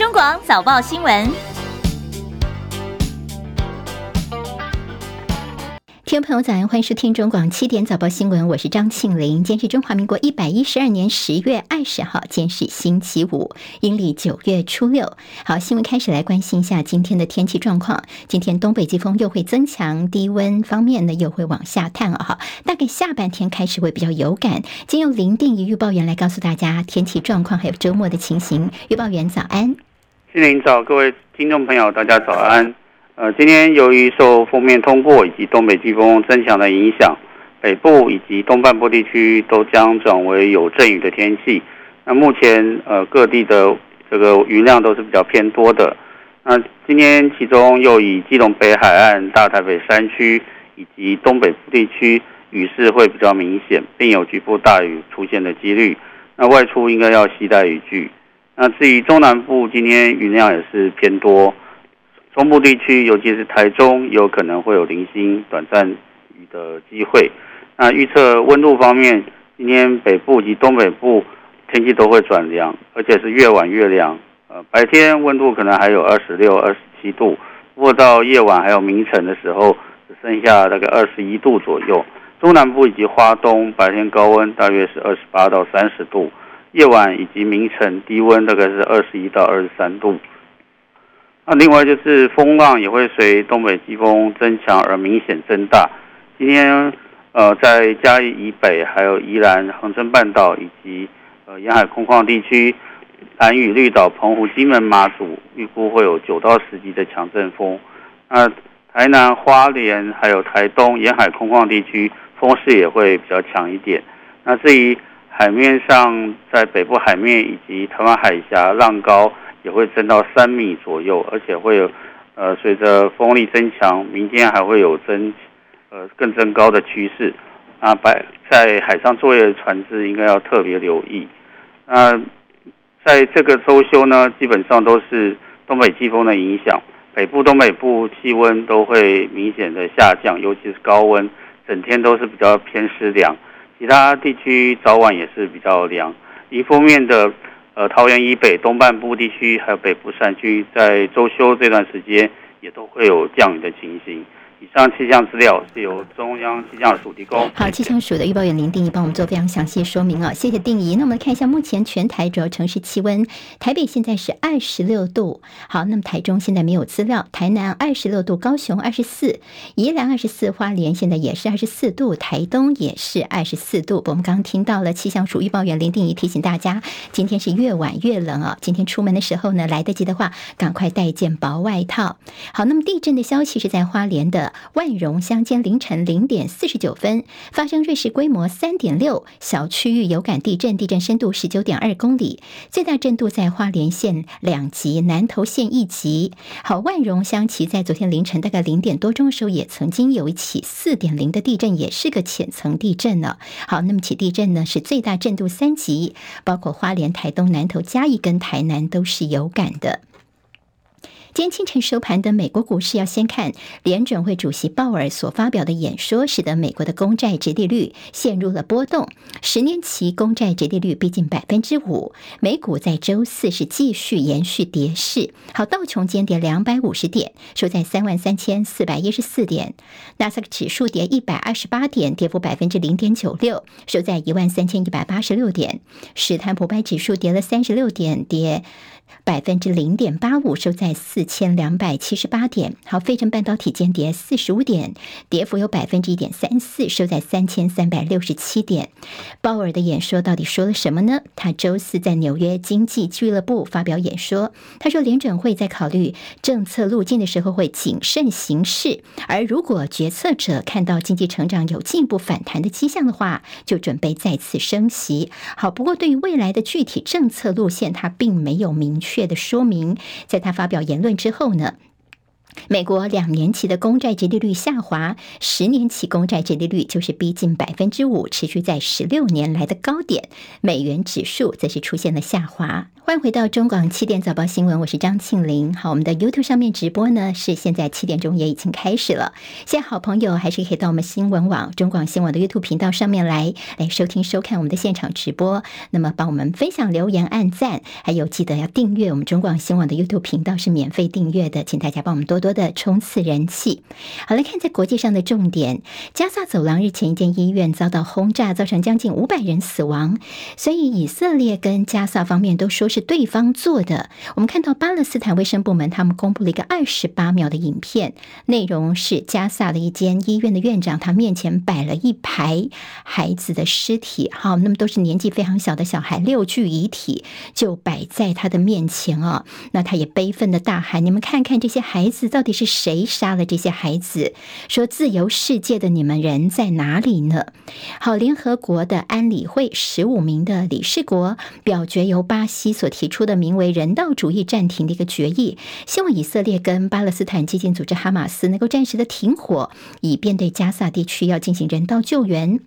中广早报新闻。听众朋友早安，欢迎收听中广七点早报新闻，我是张庆玲。今天是中华民国一百一十二年十月二十号，今天是星期五，阴历九月初六。好，新闻开始来关心一下今天的天气状况。今天东北季风又会增强，低温方面呢又会往下探啊。哈，大概下半天开始会比较有感。今由林定仪预报员来告诉大家天气状况，还有周末的情形。预报员早安，庆玲早，各位听众朋友大家早安。呃，今天由于受锋面通过以及东北季风增强的影响，北部以及东半部地区都将转为有阵雨的天气。那目前呃各地的这个云量都是比较偏多的。那今天其中又以基隆北海岸、大台北山区以及东北部地区雨势会比较明显，并有局部大雨出现的几率。那外出应该要携带雨具。那至于中南部，今天云量也是偏多。中部地区，尤其是台中，有可能会有零星短暂雨的机会。那预测温度方面，今天北部及东北部天气都会转凉，而且是越晚越凉。呃，白天温度可能还有二十六、二十七度，不过到夜晚还有明晨的时候，只剩下大概二十一度左右。中南部以及花东白天高温大约是二十八到三十度，夜晚以及凌晨低温大概是二十一到二十三度。那另外就是风浪也会随东北季风增强而明显增大。今天，呃，在嘉义以北、还有宜兰、恒春半岛以及呃沿海空旷地区，兰屿、绿岛、澎湖、金门、马祖，预估会有九到十级的强阵风。那台南、花莲还有台东沿海空旷地区，风势也会比较强一点。那至于海面上，在北部海面以及台湾海峡，浪高。也会增到三米左右，而且会有，呃，随着风力增强，明天还会有增，呃，更增高的趋势。啊，白在海上作业的船只应该要特别留意。那在这个周休呢，基本上都是东北季风的影响，北部、东北部气温都会明显的下降，尤其是高温，整天都是比较偏湿凉。其他地区早晚也是比较凉。一方面的。呃，桃园以北东半部地区还有北部山区，在周休这段时间也都会有降雨的情形。以上气象资料是由中央气象署提供。好，气象署的预报员林定仪帮我们做非常详细的说明啊，谢谢定仪。那我们看一下目前全台主要城市气温，台北现在是二十六度。好，那么台中现在没有资料，台南二十六度，高雄二十四，宜兰二十四，花莲现在也是二十四度，台东也是二十四度。我们刚刚听到了气象署预报员林定仪提醒大家，今天是越晚越冷啊，今天出门的时候呢，来得及的话，赶快带一件薄外套。好，那么地震的消息是在花莲的。万荣乡间凌晨零点四十九分发生瑞士规模三点六小区域有感地震，地震深度十九点二公里，最大震度在花莲县两级，南投县一级。好，万荣乡其在昨天凌晨大概零点多钟的时候，也曾经有一起四点零的地震，也是个浅层地震呢。好，那么起地震呢是最大震度三级，包括花莲、台东、南投、嘉义跟台南都是有感的。今天清晨收盘的美国股市，要先看联准会主席鲍尔所发表的演说，使得美国的公债殖利率陷入了波动。十年期公债殖利率逼近百分之五。美股在周四是继续延续跌势。好，道琼间跌两百五十点，收在三万三千四百一十四点。纳斯达克指数跌一百二十八点，跌幅百分之零点九六，收在一万三千一百八十六点。史坦普百指数跌了三十六点，跌。百分之零点八五，收在四千两百七十八点。好，费城半导体间跌四十五点，跌幅有百分之一点三四，收在三千三百六十七点。鲍尔的演说到底说了什么呢？他周四在纽约经济俱乐部发表演说，他说联准会在考虑政策路径的时候会谨慎行事，而如果决策者看到经济成长有进一步反弹的迹象的话，就准备再次升息。好，不过对于未来的具体政策路线，他并没有明确的说明，在他发表言论之后呢，美国两年期的公债殖利率下滑，十年期公债殖利率就是逼近百分之五，持续在十六年来的高点。美元指数则是出现了下滑。欢迎回到中广七点早报新闻，我是张庆玲。好，我们的 YouTube 上面直播呢，是现在七点钟也已经开始了。现在好朋友还是可以到我们新闻网中广新闻的 YouTube 频道上面来来收听收看我们的现场直播。那么帮我们分享、留言、按赞，还有记得要订阅我们中广新闻的 YouTube 频道是免费订阅的，请大家帮我们多多的冲刺人气。好，来看在国际上的重点，加萨走廊日前一间医院遭到轰炸，造成将近五百人死亡，所以以色列跟加萨方面都说是。对方做的，我们看到巴勒斯坦卫生部门他们公布了一个二十八秒的影片，内容是加萨的一间医院的院长，他面前摆了一排孩子的尸体，好，那么都是年纪非常小的小孩，六具遗体就摆在他的面前啊，那他也悲愤的大喊：“你们看看这些孩子，到底是谁杀了这些孩子？说自由世界的你们人在哪里呢？”好，联合国的安理会十五名的理事国表决由巴西所。提出的名为“人道主义暂停”的一个决议，希望以色列跟巴勒斯坦激进组织哈马斯能够暂时的停火，以便对加萨地区要进行人道救援。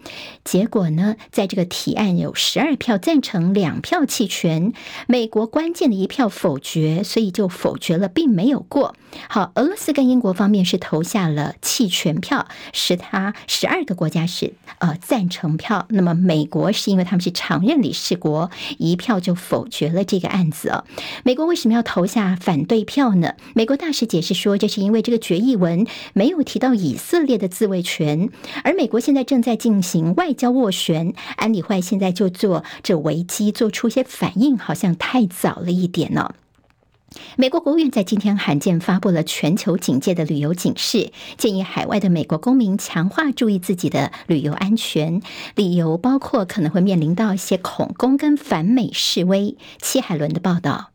结果呢，在这个提案有十二票赞成，两票弃权，美国关键的一票否决，所以就否决了，并没有过。好，俄罗斯跟英国方面是投下了弃权票，是他十二个国家是呃赞成票，那么美国是因为他们是常任理事国，一票就否决了这个案子哦。美国为什么要投下反对票呢？美国大使解释说，这是因为这个决议文没有提到以色列的自卫权，而美国现在正在进行外交斡旋，安理会现在就做这危机做出一些反应，好像太早了一点呢、美国国务院在今天罕见发布了全球警戒的旅游警示，建议海外的美国公民强化注意自己的旅游安全，理由包括可能会面临到一些恐攻跟反美示威。戚海伦的报道。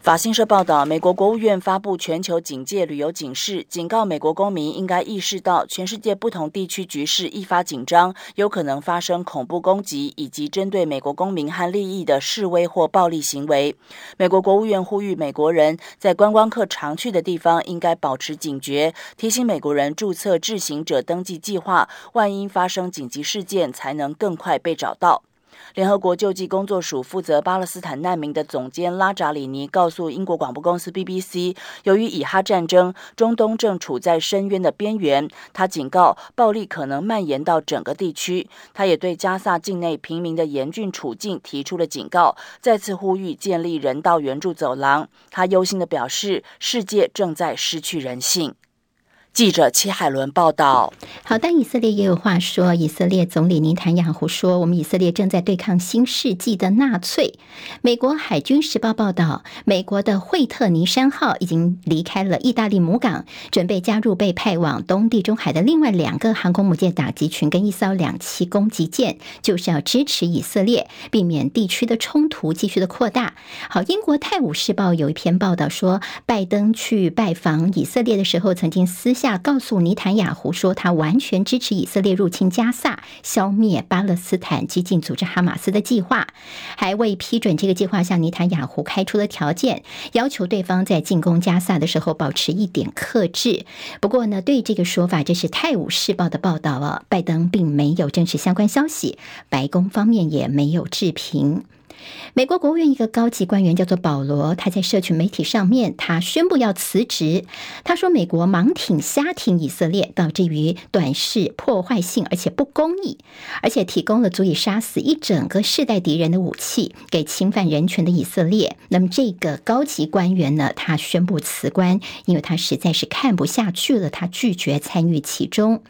法新社报道，美国国务院发布全球警戒旅游警示，警告美国公民应该意识到全世界不同地区局势愈发紧张，有可能发生恐怖攻击以及针对美国公民和利益的示威或暴力行为。美国国务院呼吁美国人在观光客常去的地方应该保持警觉，提醒美国人注册志行者登记计划，万一发生紧急事件，才能更快被找到。联合国救济工作署负责巴勒斯坦难民的总监拉扎里尼告诉英国广播公司 BBC，由于以哈战争，中东正处在深渊的边缘。他警告，暴力可能蔓延到整个地区。他也对加萨境内平民的严峻处境提出了警告，再次呼吁建立人道援助走廊。他忧心地表示，世界正在失去人性。记者齐海伦报道。好，但以色列也有话说。以色列总理尼坦雅胡说：“我们以色列正在对抗新世纪的纳粹。”美国海军时报报道，美国的惠特尼山号已经离开了意大利母港，准备加入被派往东地中海的另外两个航空母舰打击群跟一艘两栖攻击舰，就是要支持以色列，避免地区的冲突继续的扩大。好，英国泰晤士报有一篇报道说，拜登去拜访以色列的时候，曾经私下。告诉尼坦雅胡说，他完全支持以色列入侵加萨，消灭巴勒斯坦激进组织哈马斯的计划，还未批准这个计划，向尼坦雅胡开出了条件，要求对方在进攻加萨的时候保持一点克制。不过呢，对这个说法，这是《泰晤士报》的报道啊，拜登并没有证实相关消息，白宫方面也没有置评。美国国务院一个高级官员叫做保罗，他在社群媒体上面，他宣布要辞职。他说，美国盲挺瞎挺以色列，导致于短视、破坏性而且不公义，而且提供了足以杀死一整个世代敌人的武器给侵犯人权的以色列。那么这个高级官员呢，他宣布辞官，因为他实在是看不下去了，他拒绝参与其中。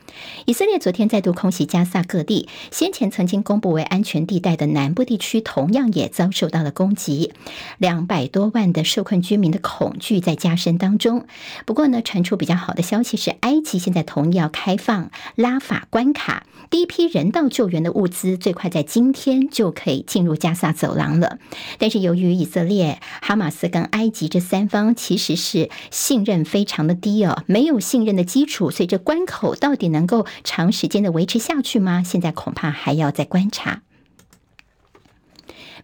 以色列昨天再度空袭加萨各地，先前曾经公布为安全地带的南部地区，同样也也遭受到了攻击，两百多万的受困居民的恐惧在加深当中。不过呢，传出比较好的消息是，埃及现在同意要开放拉法关卡，第一批人道救援的物资最快在今天就可以进入加萨走廊了。但是由于以色列、哈马斯跟埃及这三方其实是信任非常的低哦，没有信任的基础，所以这关口到底能够长时间的维持下去吗？现在恐怕还要再观察。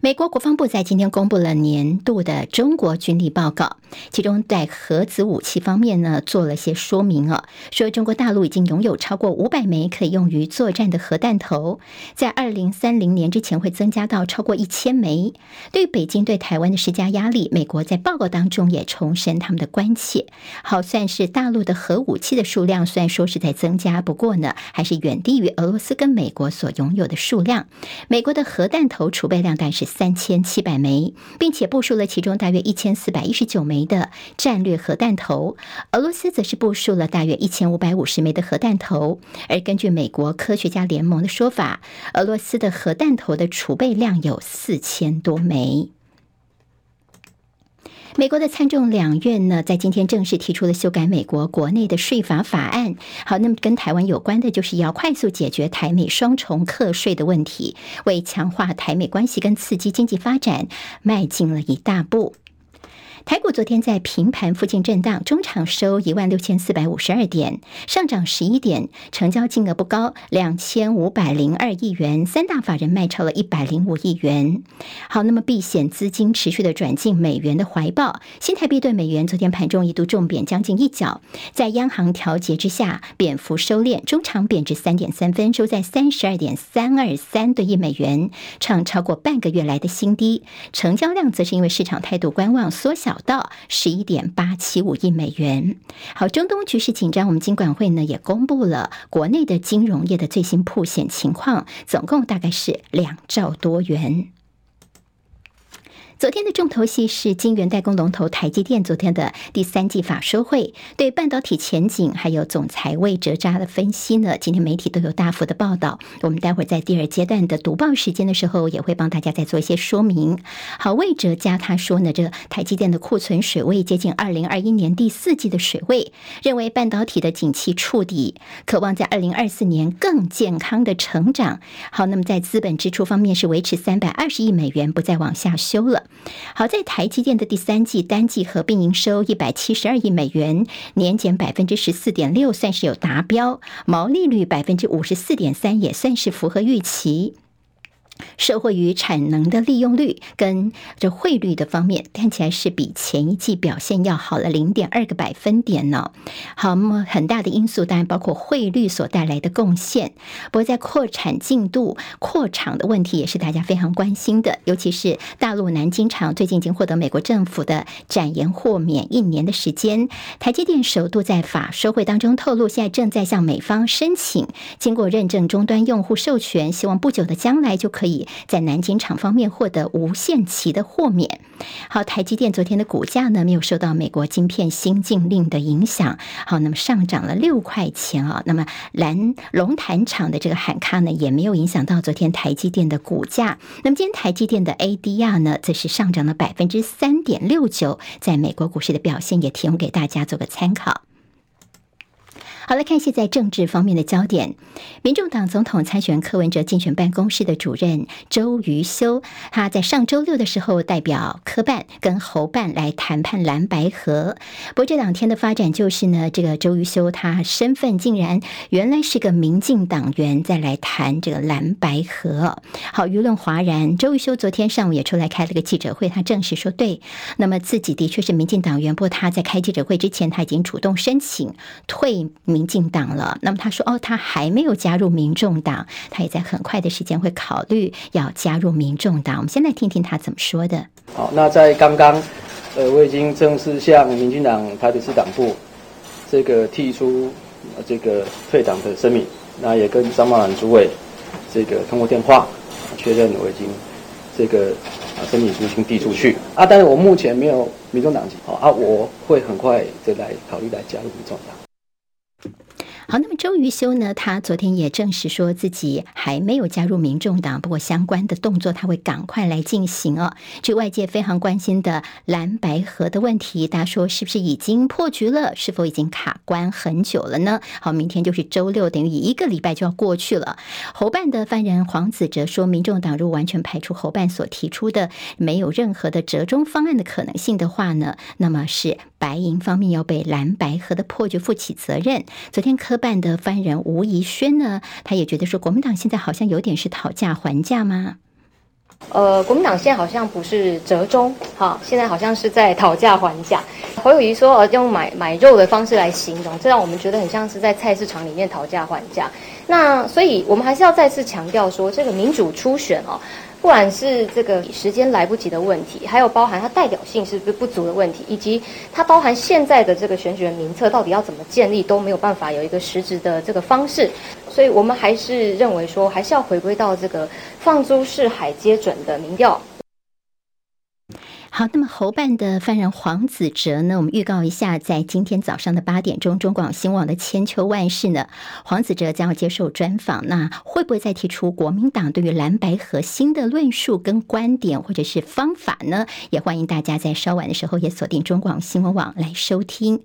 美国国防部在今天公布了年度的中国军力报告，其中在核子武器方面呢，做了些说明啊，说中国大陆已经拥有超过五百枚可以用于作战的核弹头，在二零三零年之前会增加到超过一千枚。对北京对台湾的施加压力，美国在报告当中也重申他们的关切。好，算是大陆的核武器的数量虽然说是在增加，不过呢，还是远低于俄罗斯跟美国所拥有的数量。美国的核弹头储备量但是三千七百枚，并且部署了其中大约一千四百一十九枚的战略核弹头。俄罗斯则是部署了大约一千五百五十枚的核弹头。而根据美国科学家联盟的说法，俄罗斯的核弹头的储备量有四千多枚。美国的参众两院呢，在今天正式提出了修改美国国内的税法法案。好，那么跟台湾有关的，就是要快速解决台美双重课税的问题，为强化台美关系跟刺激经济发展迈进了一大步。台股昨天在平盘附近震荡，中场收一万六千四百五十二点，上涨十一点，成交金额不高，两千五百零二亿元。三大法人卖超了一百零五亿元。好，那么避险资金持续的转进美元的怀抱，新台币对美元昨天盘中一度重贬将近一角，在央行调节之下，贬幅收敛，中场贬值三点三分，收在三十二点三二三对一美元，创超过半个月来的新低。成交量则是因为市场态度观望缩小。到十一点八七五亿美元。好，中东局势紧张，我们金管会呢也公布了国内的金融业的最新破险情况，总共大概是两兆多元。昨天的重头戏是晶圆代工龙头台积电昨天的第三季法说会，对半导体前景还有总裁魏哲嘉的分析呢，今天媒体都有大幅的报道。我们待会儿在第二阶段的读报时间的时候，也会帮大家再做一些说明。好，魏哲嘉他说呢，这台积电的库存水位接近二零二一年第四季的水位，认为半导体的景气触底，渴望在二零二四年更健康的成长。好，那么在资本支出方面是维持三百二十亿美元，不再往下修了。好在台积电的第三季单季合并营收一百七十二亿美元，年减百分之十四点六，算是有达标，毛利率百分之五十四点三，也算是符合预期。社会与产能的利用率跟这汇率的方面，看起来是比前一季表现要好了零点二个百分点呢。好，那么很大的因素当然包括汇率所带来的贡献。不过在扩产进度、扩厂的问题也是大家非常关心的，尤其是大陆南京厂最近已经获得美国政府的展延豁免一年的时间。台积电首度在法说会当中透露，现在正在向美方申请经过认证终端用户授权，希望不久的将来就可。可以在南京厂方面获得无限期的豁免。好，台积电昨天的股价呢，没有受到美国晶片新禁令的影响。好，那么上涨了六块钱啊。那么蓝龙潭厂的这个喊卡呢，也没有影响到昨天台积电的股价。那么今天台积电的 ADR 呢，则是上涨了百分之三点六九，在美国股市的表现也提供给大家做个参考。好，来看一下在政治方面的焦点。民众党总统参选柯文哲竞选办公室的主任周瑜修，他在上周六的时候代表柯办跟侯办来谈判蓝白合。不过这两天的发展就是呢，这个周瑜修他身份竟然原来是个民进党员，再来谈这个蓝白合。好，舆论哗然。周瑜修昨天上午也出来开了个记者会，他证实说对，那么自己的确是民进党员，不过他在开记者会之前，他已经主动申请退。民进党了，那么他说哦，他还没有加入民众党，他也在很快的时间会考虑要加入民众党。我们先来听听他怎么说的。好，那在刚刚，呃，我已经正式向民进党台北市党部这个提出这个退党的声明，那也跟张茂兰主委这个通过电话确认，我已经这个啊声明已经递出去啊，但是我目前没有民众党籍，好啊，我会很快再来考虑来加入民众党。好，那么周瑜修呢？他昨天也证实说自己还没有加入民众党，不过相关的动作他会赶快来进行哦。这外界非常关心的蓝白合的问题，大家说是不是已经破局了？是否已经卡关很久了呢？好，明天就是周六，等于一个礼拜就要过去了。侯办的发言人黄子哲说，民众党如果完全排除侯办所提出的没有任何的折中方案的可能性的话呢，那么是白银方面要被蓝白合的破局负起责任。昨天科办的发言人吴怡轩呢，他也觉得说，国民党现在好像有点是讨价还价吗？呃，国民党现在好像不是折中，哈，现在好像是在讨价还价。侯友宜说，用买买肉的方式来形容，这让我们觉得很像是在菜市场里面讨价还价。那所以，我们还是要再次强调说，这个民主初选哦。不管是这个时间来不及的问题，还有包含它代表性是不是不足的问题，以及它包含现在的这个选举人名册到底要怎么建立，都没有办法有一个实质的这个方式，所以我们还是认为说，还是要回归到这个放诸四海皆准的民调。好，那么侯办的犯人黄子哲呢？我们预告一下，在今天早上的八点钟，中广新闻网的千秋万世呢，黄子哲将要接受专访。那会不会再提出国民党对于蓝白核心的论述跟观点，或者是方法呢？也欢迎大家在稍晚的时候也锁定中广新闻网来收听。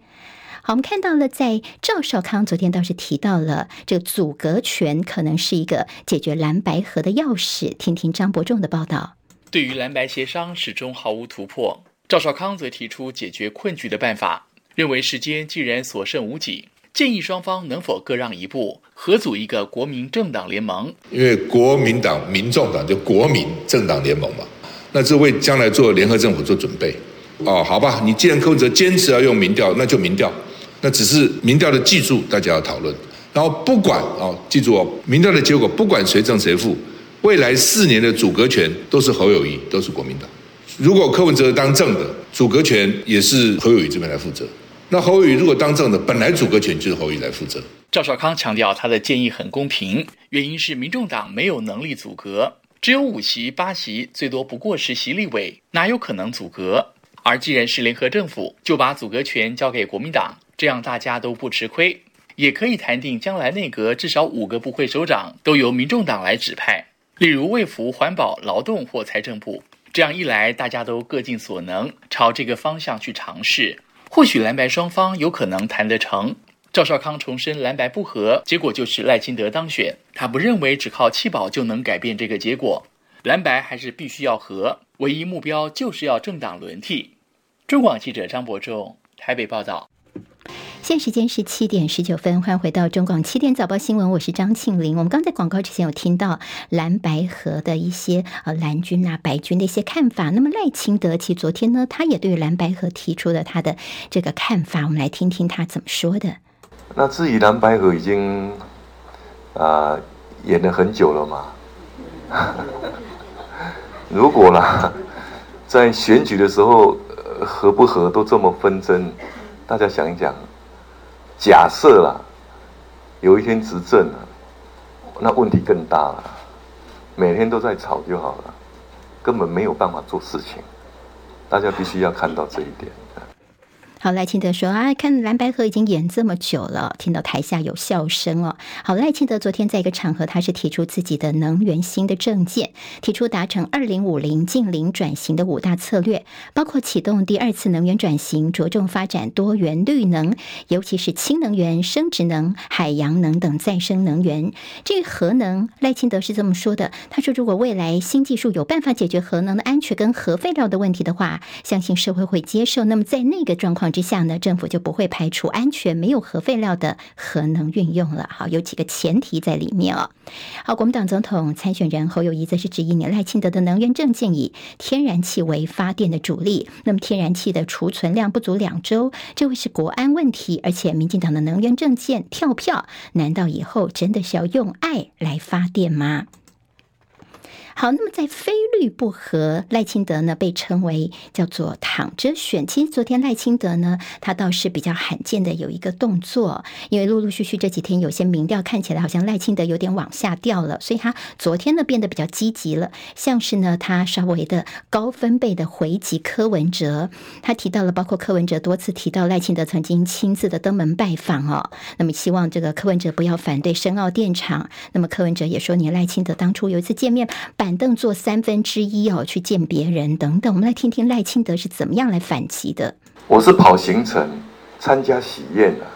好，我们看到了，在赵少康昨天倒是提到了这个组阁权可能是一个解决蓝白合的钥匙。听听张伯仲的报道。对于蓝白协商始终毫无突破，赵少康则提出解决困局的办法，认为时间既然所剩无几，建议双方能否各让一步，合组一个国民政党联盟。因为国民党、民众党就国民政党联盟嘛，那这为将来做联合政府做准备。哦，好吧，你既然柯文哲坚持要用民调，那就民调，那只是民调的技术，大家要讨论。然后不管哦，记住哦，民调的结果不管谁胜谁负。未来四年的组阁权都是侯友宜，都是国民党。如果柯文哲当正的，组阁权也是侯友宜这边来负责。那侯友宜如果当正的，本来组阁权就是侯友宜来负责。赵少康强调他的建议很公平，原因是民众党没有能力阻隔，只有五席八席，最多不过十席立委，哪有可能阻隔？而既然是联合政府，就把组阁权交给国民党，这样大家都不吃亏，也可以谈定将来内阁至少五个部会首长都由民众党来指派。例如卫福、环保、劳动或财政部，这样一来，大家都各尽所能，朝这个方向去尝试，或许蓝白双方有可能谈得成。赵少康重申蓝白不合，结果就是赖清德当选。他不认为只靠弃保就能改变这个结果，蓝白还是必须要合，唯一目标就是要政党轮替。中广记者张伯仲台北报道。现时间是七点十九分，欢迎回到中广七点早报新闻，我是张庆玲。我们刚在广告之前有听到蓝白合的一些呃蓝军啊白军的一些看法。那么赖清德其实昨天呢，他也对蓝白合提出了他的这个看法，我们来听听他怎么说的。那至于蓝白合已经啊、演了很久了嘛，如果啦在选举的时候合不合都这么纷争，大家想一想。假设啦，有一天执政了，那问题更大了。每天都在吵就好了，根本没有办法做事情。大家必须要看到这一点。好，赖清德说啊，看蓝白河已经演这么久了，听到台下有笑声哦。好，赖清德昨天在一个场合，他是提出自己的能源新的政见，提出达成二零五零净零转型的五大策略，包括启动第二次能源转型，着重发展多元绿能，尤其是氢能源、生质能、海洋能等再生能源。这个核能，赖清德是这么说的，他说如果未来新技术有办法解决核能的安全跟核废料的问题的话，相信社会会接受。那么在那个状况之下呢，政府就不会排除安全没有核废料的核能运用了。好，有几个前提在里面哦。好，国民党总统参选人侯友谊则是质疑你赖清德的能源政见以天然气为发电的主力，那么天然气的储存量不足两周，这会是国安问题。而且民进党的能源政见跳票，难道以后真的是要用爱来发电吗？好，那么在非绿不合，赖清德呢被称为叫做躺着选。其实昨天赖清德呢，他倒是比较罕见的有一个动作，因为陆陆续续这几天有些民调看起来好像赖清德有点往下掉了，所以他昨天呢变得比较积极了，像是呢他稍微的高分贝的回击柯文哲，他提到了包括柯文哲多次提到赖清德曾经亲自的登门拜访哦，那么希望这个柯文哲不要反对深澳电厂，那么柯文哲也说你赖清德当初有一次见面板凳坐三分之一哦，去见别人等等。我们来听听赖清德是怎么样来反击的。我是跑行程、参加喜宴啊，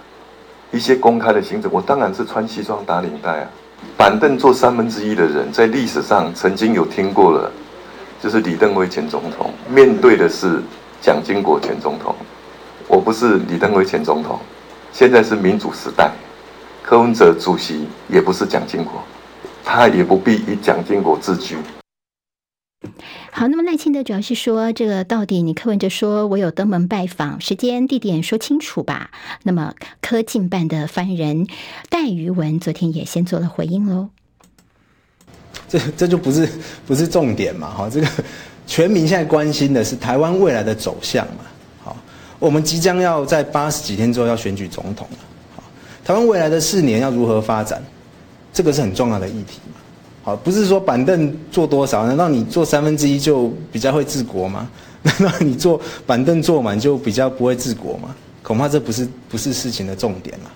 一些公开的行程，我当然是穿西装打领带啊。板凳坐三分之一的人，在历史上曾经有听过了，就是李登辉前总统面对的是蒋经国前总统。我不是李登辉前总统，现在是民主时代，柯文哲主席也不是蒋经国。他也不必以蒋经国自居。好，那么赖清德主要是说，这个到底你柯文哲说我有登门拜访，时间地点说清楚吧。那么科进办的发言人戴于文昨天也先做了回应喽。这这就不是不是重点嘛？哈，这个全民现在关心的是台湾未来的走向嘛？好，我们即将要在八十几天之后要选举总统了。好，台湾未来的四年要如何发展？这个是很重要的议题嘛？好，不是说板凳坐多少，难道你坐三分之一就比较会治国吗？难道你坐板凳坐满就比较不会治国吗？恐怕这不是不是事情的重点了。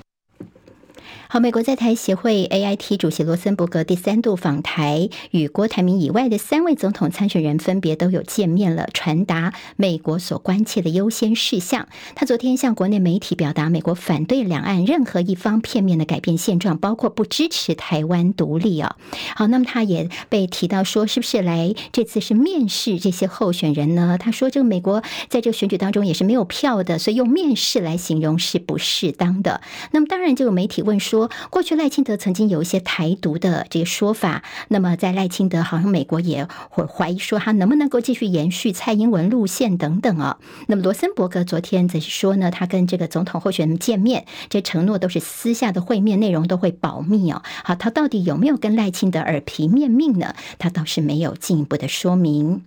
好，美国在台协会 AIT 主席罗森伯格第三度访台，与郭台铭以外的三位总统参选人分别都有见面了，传达美国所关切的优先事项。他昨天向国内媒体表达，美国反对两岸任何一方片面的改变现状，包括不支持台湾独立啊。好，那么他也被提到说，是不是来这次是面试这些候选人呢？他说，这个美国在这个选举当中也是没有票的，所以用面试来形容是不适当的。那么当然，就有媒体问说。说过去赖清德曾经有一些台独的这个说法，那么在赖清德好像美国也会怀疑说他能不能够继续延续蔡英文路线等等啊。那么罗森伯格昨天则是说呢，他跟这个总统候选人见面，这承诺都是私下的会面，内容都会保密哦。好，他到底有没有跟赖清德耳皮面命呢？他倒是没有进一步的说明。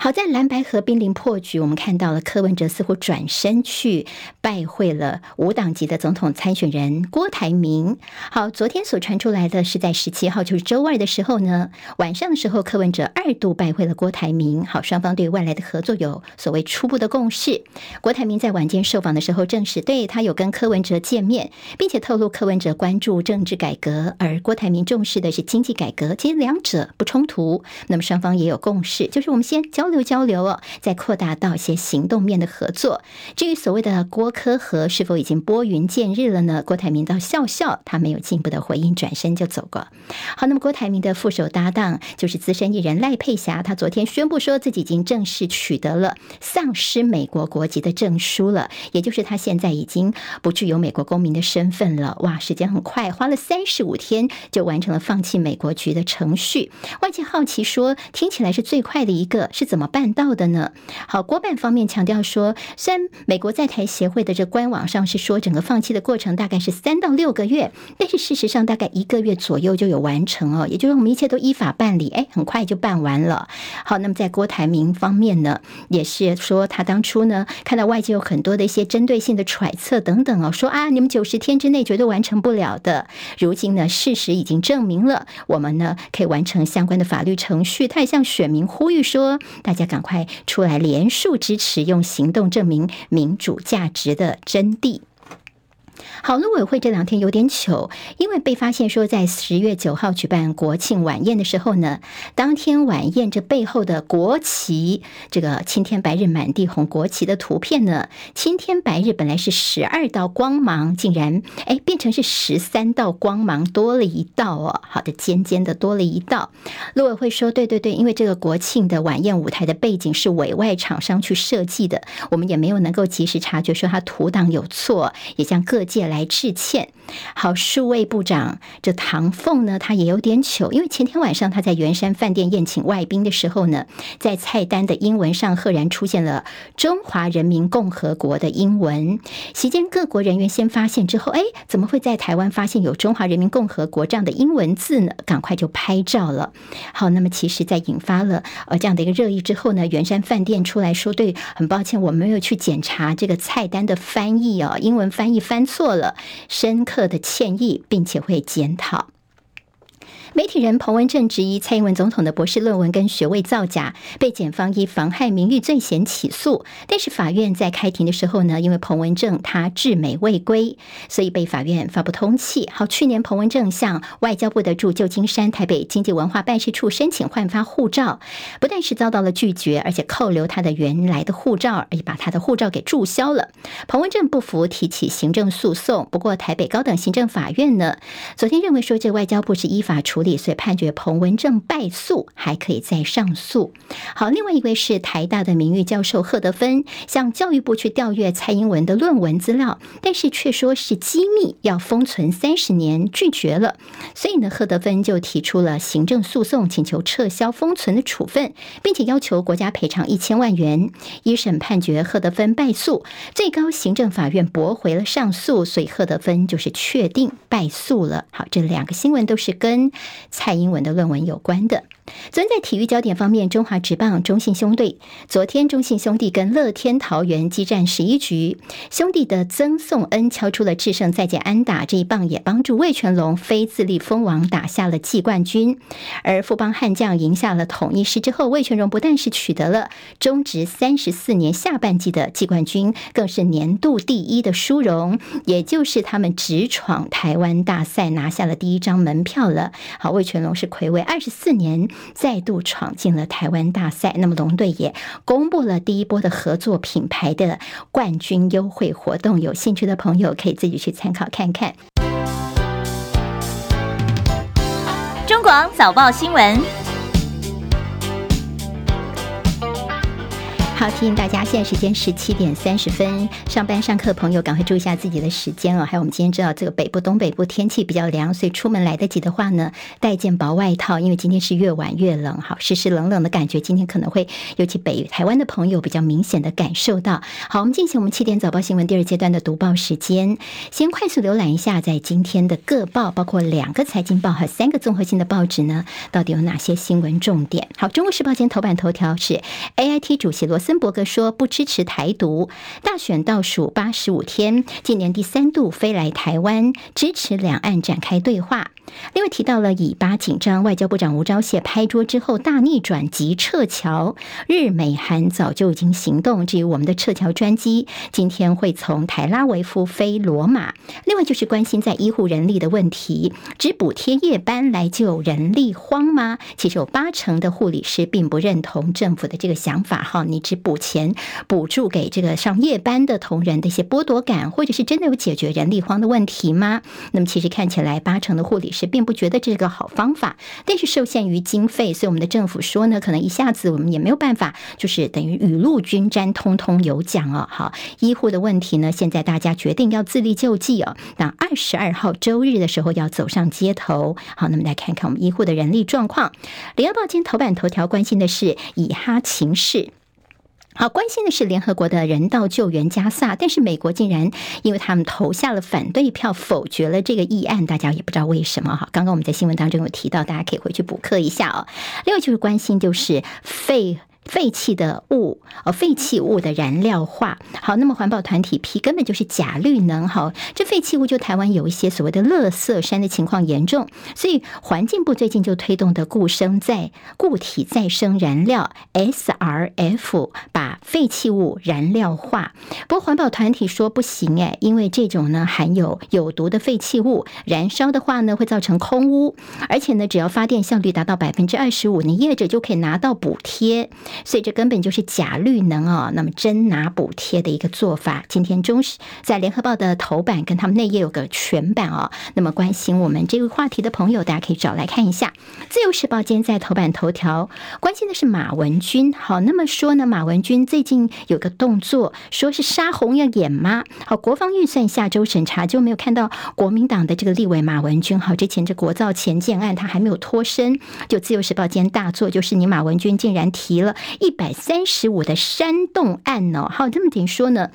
好在蓝白河濒临破局，我们看到了柯文哲似乎转身去拜会了无党籍的总统参选人郭台铭。好，昨天所传出来的是在十七号，就是周二的时候呢，晚上的时候，柯文哲二度拜会了郭台铭。好，双方对未来的合作有所谓初步的共识。郭台铭在晚间受访的时候证实，对他有跟柯文哲见面，并且透露柯文哲关注政治改革，而郭台铭重视的是经济改革，其实两者不冲突。那么双方也有共识，就是我们先交。交流交流哦，再扩大到一些行动面的合作。至于所谓的郭科和是否已经拨云见日了呢？郭台铭倒笑笑，他没有进一步的回应，转身就走过。好，那么郭台铭的副手搭档就是资深艺人赖佩霞，他昨天宣布说自己已经正式取得了丧失美国国籍的证书了，也就是他现在已经不具有美国公民的身份了。哇，时间很快，花了三十五天就完成了放弃美国籍的程序。外界好奇说，听起来是最快的一个，是怎？怎么办到的呢？好，国办方面强调说，虽然美国在台协会的这官网上是说整个放弃的过程大概是三到六个月，但是事实上大概一个月左右就有完成哦，也就是我们一切都依法办理，哎，很快就办完了。好，那么在郭台铭方面呢，也是说他当初呢看到外界有很多的一些针对性的揣测等等哦，说啊你们九十天之内绝对完成不了的，如今呢事实已经证明了，我们呢可以完成相关的法律程序。他也向选民呼吁说。大家赶快出来连署支持，用行动证明民主价值的真谛。好，陆委会这两天有点糗，因为被发现说在十月九号举办国庆晚宴的时候呢，当天晚宴这背后的国旗，这个青天白日满地红国旗的图片呢，青天白日本来是十二道光芒，竟然哎变成是十三道光芒，多了一道哦。好的，尖尖的多了一道。陆委会说，对对对，因为这个国庆的晚宴舞台的背景是委外厂商去设计的，我们也没有能够及时察觉说他图档有错，也向各界。来致歉。好，数位部长这唐凤呢，他也有点糗，因为前天晚上他在圆山饭店宴请外宾的时候呢，在菜单的英文上赫然出现了“中华人民共和国”的英文。席间各国人员先发现之后，哎，怎么会在台湾发现有“中华人民共和国”这样的英文字呢？赶快就拍照了。好，那么其实，在引发了呃这样的一个热议之后呢，圆山饭店出来说，对，很抱歉，我没有去检查这个菜单的翻译哦，英文翻译翻错了。深刻的歉意，并且会检讨。媒体人彭文正质疑蔡英文总统的博士论文跟学位造假，被检方以妨害名誉罪嫌起诉。但是法院在开庭的时候呢，因为彭文正他至美未归，所以被法院发布通缉。好，去年彭文正向外交部的驻旧金山台北经济文化办事处申请换发护照，不但是遭到了拒绝，而且扣留他的原来的护照，而且把他的护照给注销了。彭文正不服，提起行政诉讼。不过台北高等行政法院呢，昨天认为说这外交部是依法处。理所以判决彭文正败诉，还可以再上诉。好，另外一位是台大的名誉教授贺德芬，向教育部去调阅蔡英文的论文资料，但是却说是机密，要封存三十年，拒绝了。所以呢，贺德芬就提出了行政诉讼，请求撤销封存的处分，并且要求国家赔偿一千万元。一审判决贺德芬败诉，最高行政法院驳回了上诉，所以贺德芬就是确定败诉了。好，这两个新闻都是跟蔡英文的论文有关的。昨天在体育焦点方面，中华职棒中信兄弟，昨天中信兄弟跟乐天桃园激战十一局，兄弟的曾颂恩敲出了制胜再见安打，这一棒也帮助魏全龙非自立封王打下了季冠军。而富邦悍将赢下了统一狮之后，魏全龙不但是取得了中职三十四年下半季的季冠军，更是年度第一的殊荣，也就是他们直闯台湾大赛拿下了第一张门票了。好，魏全龙是睽违二十四年。再度闯进了台湾大赛，那么龙队也公布了第一波的合作品牌的冠军优惠活动，有兴趣的朋友可以自己去参考看看。中广早报新闻。好，提醒大家，现在时间十七点三十分，上班上课朋友赶快注意一下自己的时间哦。还有，我们今天知道这个北部、东北部天气比较凉，所以出门来得及的话呢，带件薄外套，因为今天是越晚越冷，好，湿湿冷冷的感觉，今天可能会尤其北台湾的朋友比较明显的感受到。好，我们进行我们七点早报新闻第二阶段的读报时间，先快速浏览一下在今天的各报，包括两个财经报和三个综合性的报纸呢，到底有哪些新闻重点？好，《中国时报》今天头版头条是 AIT 主席罗斯。森伯格说不支持台独，大选倒数八十五天，今年第三度飞来台湾，支持两岸展开对话。另外提到了以巴紧张，外交部长吴钊燮拍桌之后大逆转，及撤侨。日美韩早就已经行动。至于我们的撤侨专机，今天会从台拉维夫飞罗马。另外就是关心在医护人力的问题，只补贴夜班来救人力荒吗？其实有八成的护理师并不认同政府的这个想法。哈，你只补钱补助给这个上夜班的同仁的一些剥夺感，或者是真的有解决人力荒的问题吗？那么其实看起来八成的护理是并不觉得这个好方法，但是受限于经费，所以我们的政府说呢，可能一下子我们也没有办法，就是等于雨露均沾，通通有奖哦。好，医护的问题呢，现在大家决定要自力救济哦。那二十二号周日的时候要走上街头。好，那么来看看我们医护的人力状况。联合报今天头版头条关心的是以哈情势。好，关心的是联合国的人道救援加萨，但是美国竟然因为他们投下了反对票，否决了这个议案，大家也不知道为什么哈。刚刚我们在新闻当中有提到，大家可以回去补课一下哦。另外就是关心就是废。废弃的物，哦，废弃物的燃料化。好，那么环保团体批根本就是假绿能。好，这废弃物就台湾有一些所谓的垃圾山的情况严重，所以环境部最近就推动的固生再固体再生燃料 SRF，把废弃物燃料化。不过环保团体说不行哎，因为这种呢含有有毒的废弃物，燃烧的话呢会造成空污，而且呢只要发电效率达到百分之二十五，你业者就可以拿到补贴。所以这根本就是假绿能哦，那么真拿补贴的一个做法。今天中时在联合报的头版跟他们内页有个全版哦。那么关心我们这个话题的朋友，大家可以找来看一下。自由时报今天在头版头条关心的是马文君。好，那么说呢，马文君最近有个动作，说是杀红要演吗？好，国防预算下周审查就没有看到国民党的这个立委马文君。好，之前这国造前建案他还没有脱身，就自由时报今天大作就是你马文君竟然提了。一百三十五的山洞案呢？好，这么点说呢？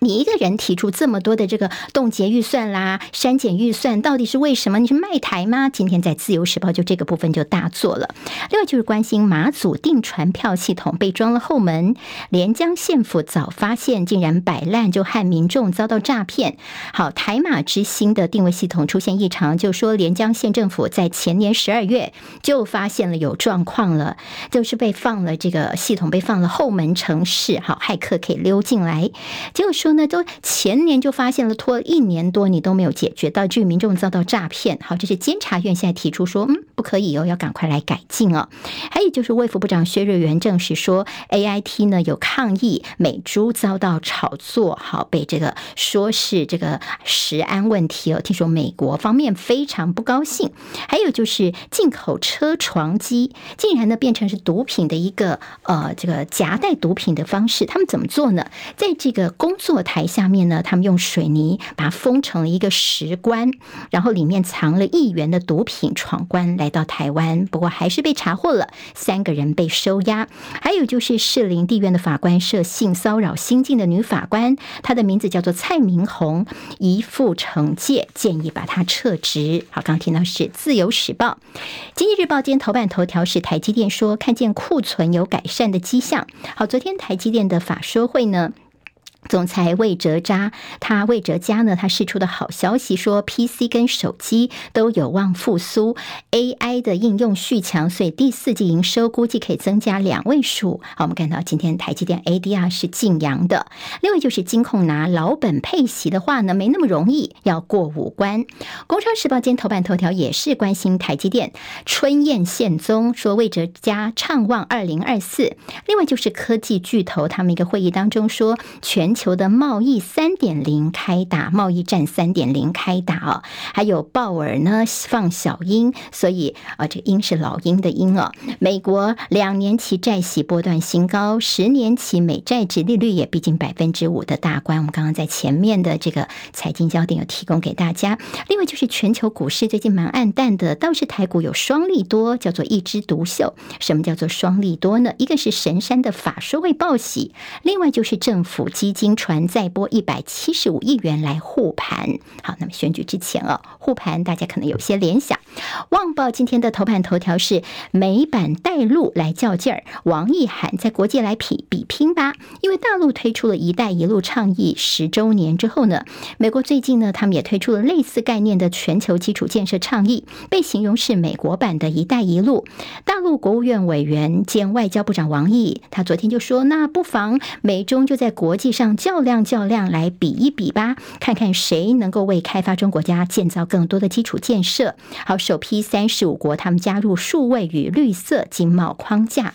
你一个人提出这么多的这个冻结预算啦、删减预算，到底是为什么？你是卖台吗？今天在自由时报就这个部分就大做了。另外就是关心马祖订船票系统被装了后门，连江县府早发现，竟然摆烂，就害民众遭到诈骗。好，台马之星的定位系统出现异常，就说连江县政府在前年十二月就发现了有状况了，就是被放了这个系统被放了后门城市，好，骇客可以溜进来，结果说。说呢，都前年就发现了，拖了一年多你都没有解决，导致民众遭到诈骗。好，这是监察院现在提出说，嗯，不可以哦，要赶快来改进哦。还有就是卫福部长薛瑞元证实说，AIT 呢有抗议美猪遭到炒作，好，被这个说是这个食安问题哦。听说美国方面非常不高兴。还有就是进口车床机竟然呢变成是毒品的一个呃这个夹带毒品的方式，他们怎么做呢？在这个工作台下面呢，他们用水泥把它封成了一个石棺，然后里面藏了亿元的毒品，闯关来到台湾，不过还是被查获了，三个人被收押。还有就是士林地院的法官涉性骚扰新进的女法官，她的名字叫做蔡明红，一副惩戒，建议把她撤职。好，刚听到是自由时报、经济日报今天头版头条是台积电说看见库存有改善的迹象。好，昨天台积电的法说会呢。总裁魏哲扎，他魏哲家呢，他释出的好消息说，PC 跟手机都有望复苏，AI 的应用续强，所以第四季营收估计可以增加两位数。好，我们看到今天台积电 ADR 是劲扬的。另外就是金控拿老本配息的话呢，没那么容易，要过五关。工商时报今天头版头条也是关心台积电春燕献宗，说魏哲家畅望二零二四。另外就是科技巨头他们一个会议当中说全。全球的贸易三点零开打，贸易战三点零开打哦，还有鲍尔呢放小鹰，所以啊，这鹰是老鹰的鹰哦。美国两年期债息波段新高，十年期美债殖利率也逼近百分之五的大关。我们刚刚在前面的这个财经焦点有提供给大家。另外就是全球股市最近蛮暗淡的，倒是台股有双利多，叫做一枝独秀。什么叫做双利多呢？一个是神山的法说会报喜，另外就是政府基金。传再拨一百七十五亿元来护盘，好，那么选举之前哦，护盘大家可能有些联想。旺报今天的头版头条是美版带路来较劲儿，王毅喊在国际来比比拼吧，因为大陆推出了一带一路倡议十周年之后呢，美国最近呢，他们也推出了类似概念的全球基础建设倡议，被形容是美国版的一带一路。大陆国务院委员兼外交部长王毅，他昨天就说，那不妨美中就在国际上。较量较量，来比一比吧，看看谁能够为开发中国家建造更多的基础建设。好，首批三十五国他们加入数位与绿色经贸框架。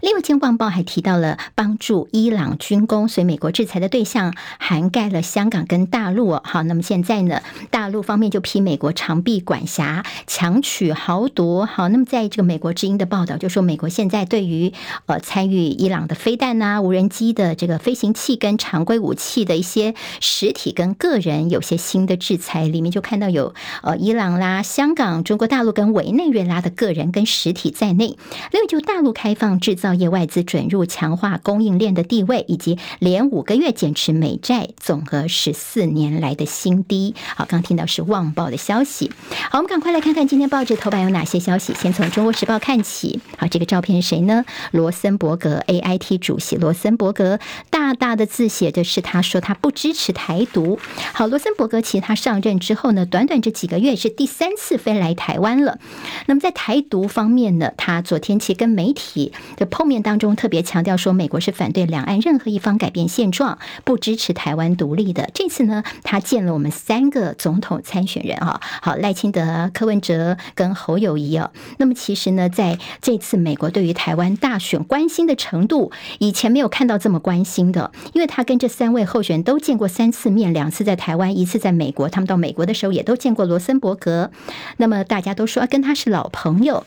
另外，《经济报》还提到了帮助伊朗军工，所以美国制裁的对象涵盖了香港跟大陆。好，那么现在呢，大陆方面就批美国长臂管辖、强取豪夺。好，那么在这个美国之音的报道就说，美国现在对于呃参与伊朗的飞弹啊、无人机的这个飞行器跟常规武器的一些实体跟个人有些新的制裁，里面就看到有呃伊朗啦、香港、中国大陆跟委内瑞拉的个人跟实体在内。另外，就大陆开放制造。造业外资准入，强化供应链的地位，以及连五个月减持美债，总额十四年来的新低。好，刚听到是旺报的消息。好，我们赶快来看看今天报纸头版有哪些消息。先从《中国时报》看起。好，这个照片是谁呢？罗森伯格，AIT 主席罗森伯格，大大的字写的是他说他不支持台独。好，罗森伯格其实他上任之后呢，短短这几个月是第三次飞来台湾了。那么在台独方面呢，他昨天其实跟媒体的。后面当中特别强调说，美国是反对两岸任何一方改变现状，不支持台湾独立的。这次呢，他见了我们三个总统参选人啊，好，赖清德、柯文哲跟侯友谊啊。那么其实呢，在这次美国对于台湾大选关心的程度，以前没有看到这么关心的，因为他跟这三位候选人都见过三次面，两次在台湾，一次在美国。他们到美国的时候也都见过罗森伯格，那么大家都说跟他是老朋友。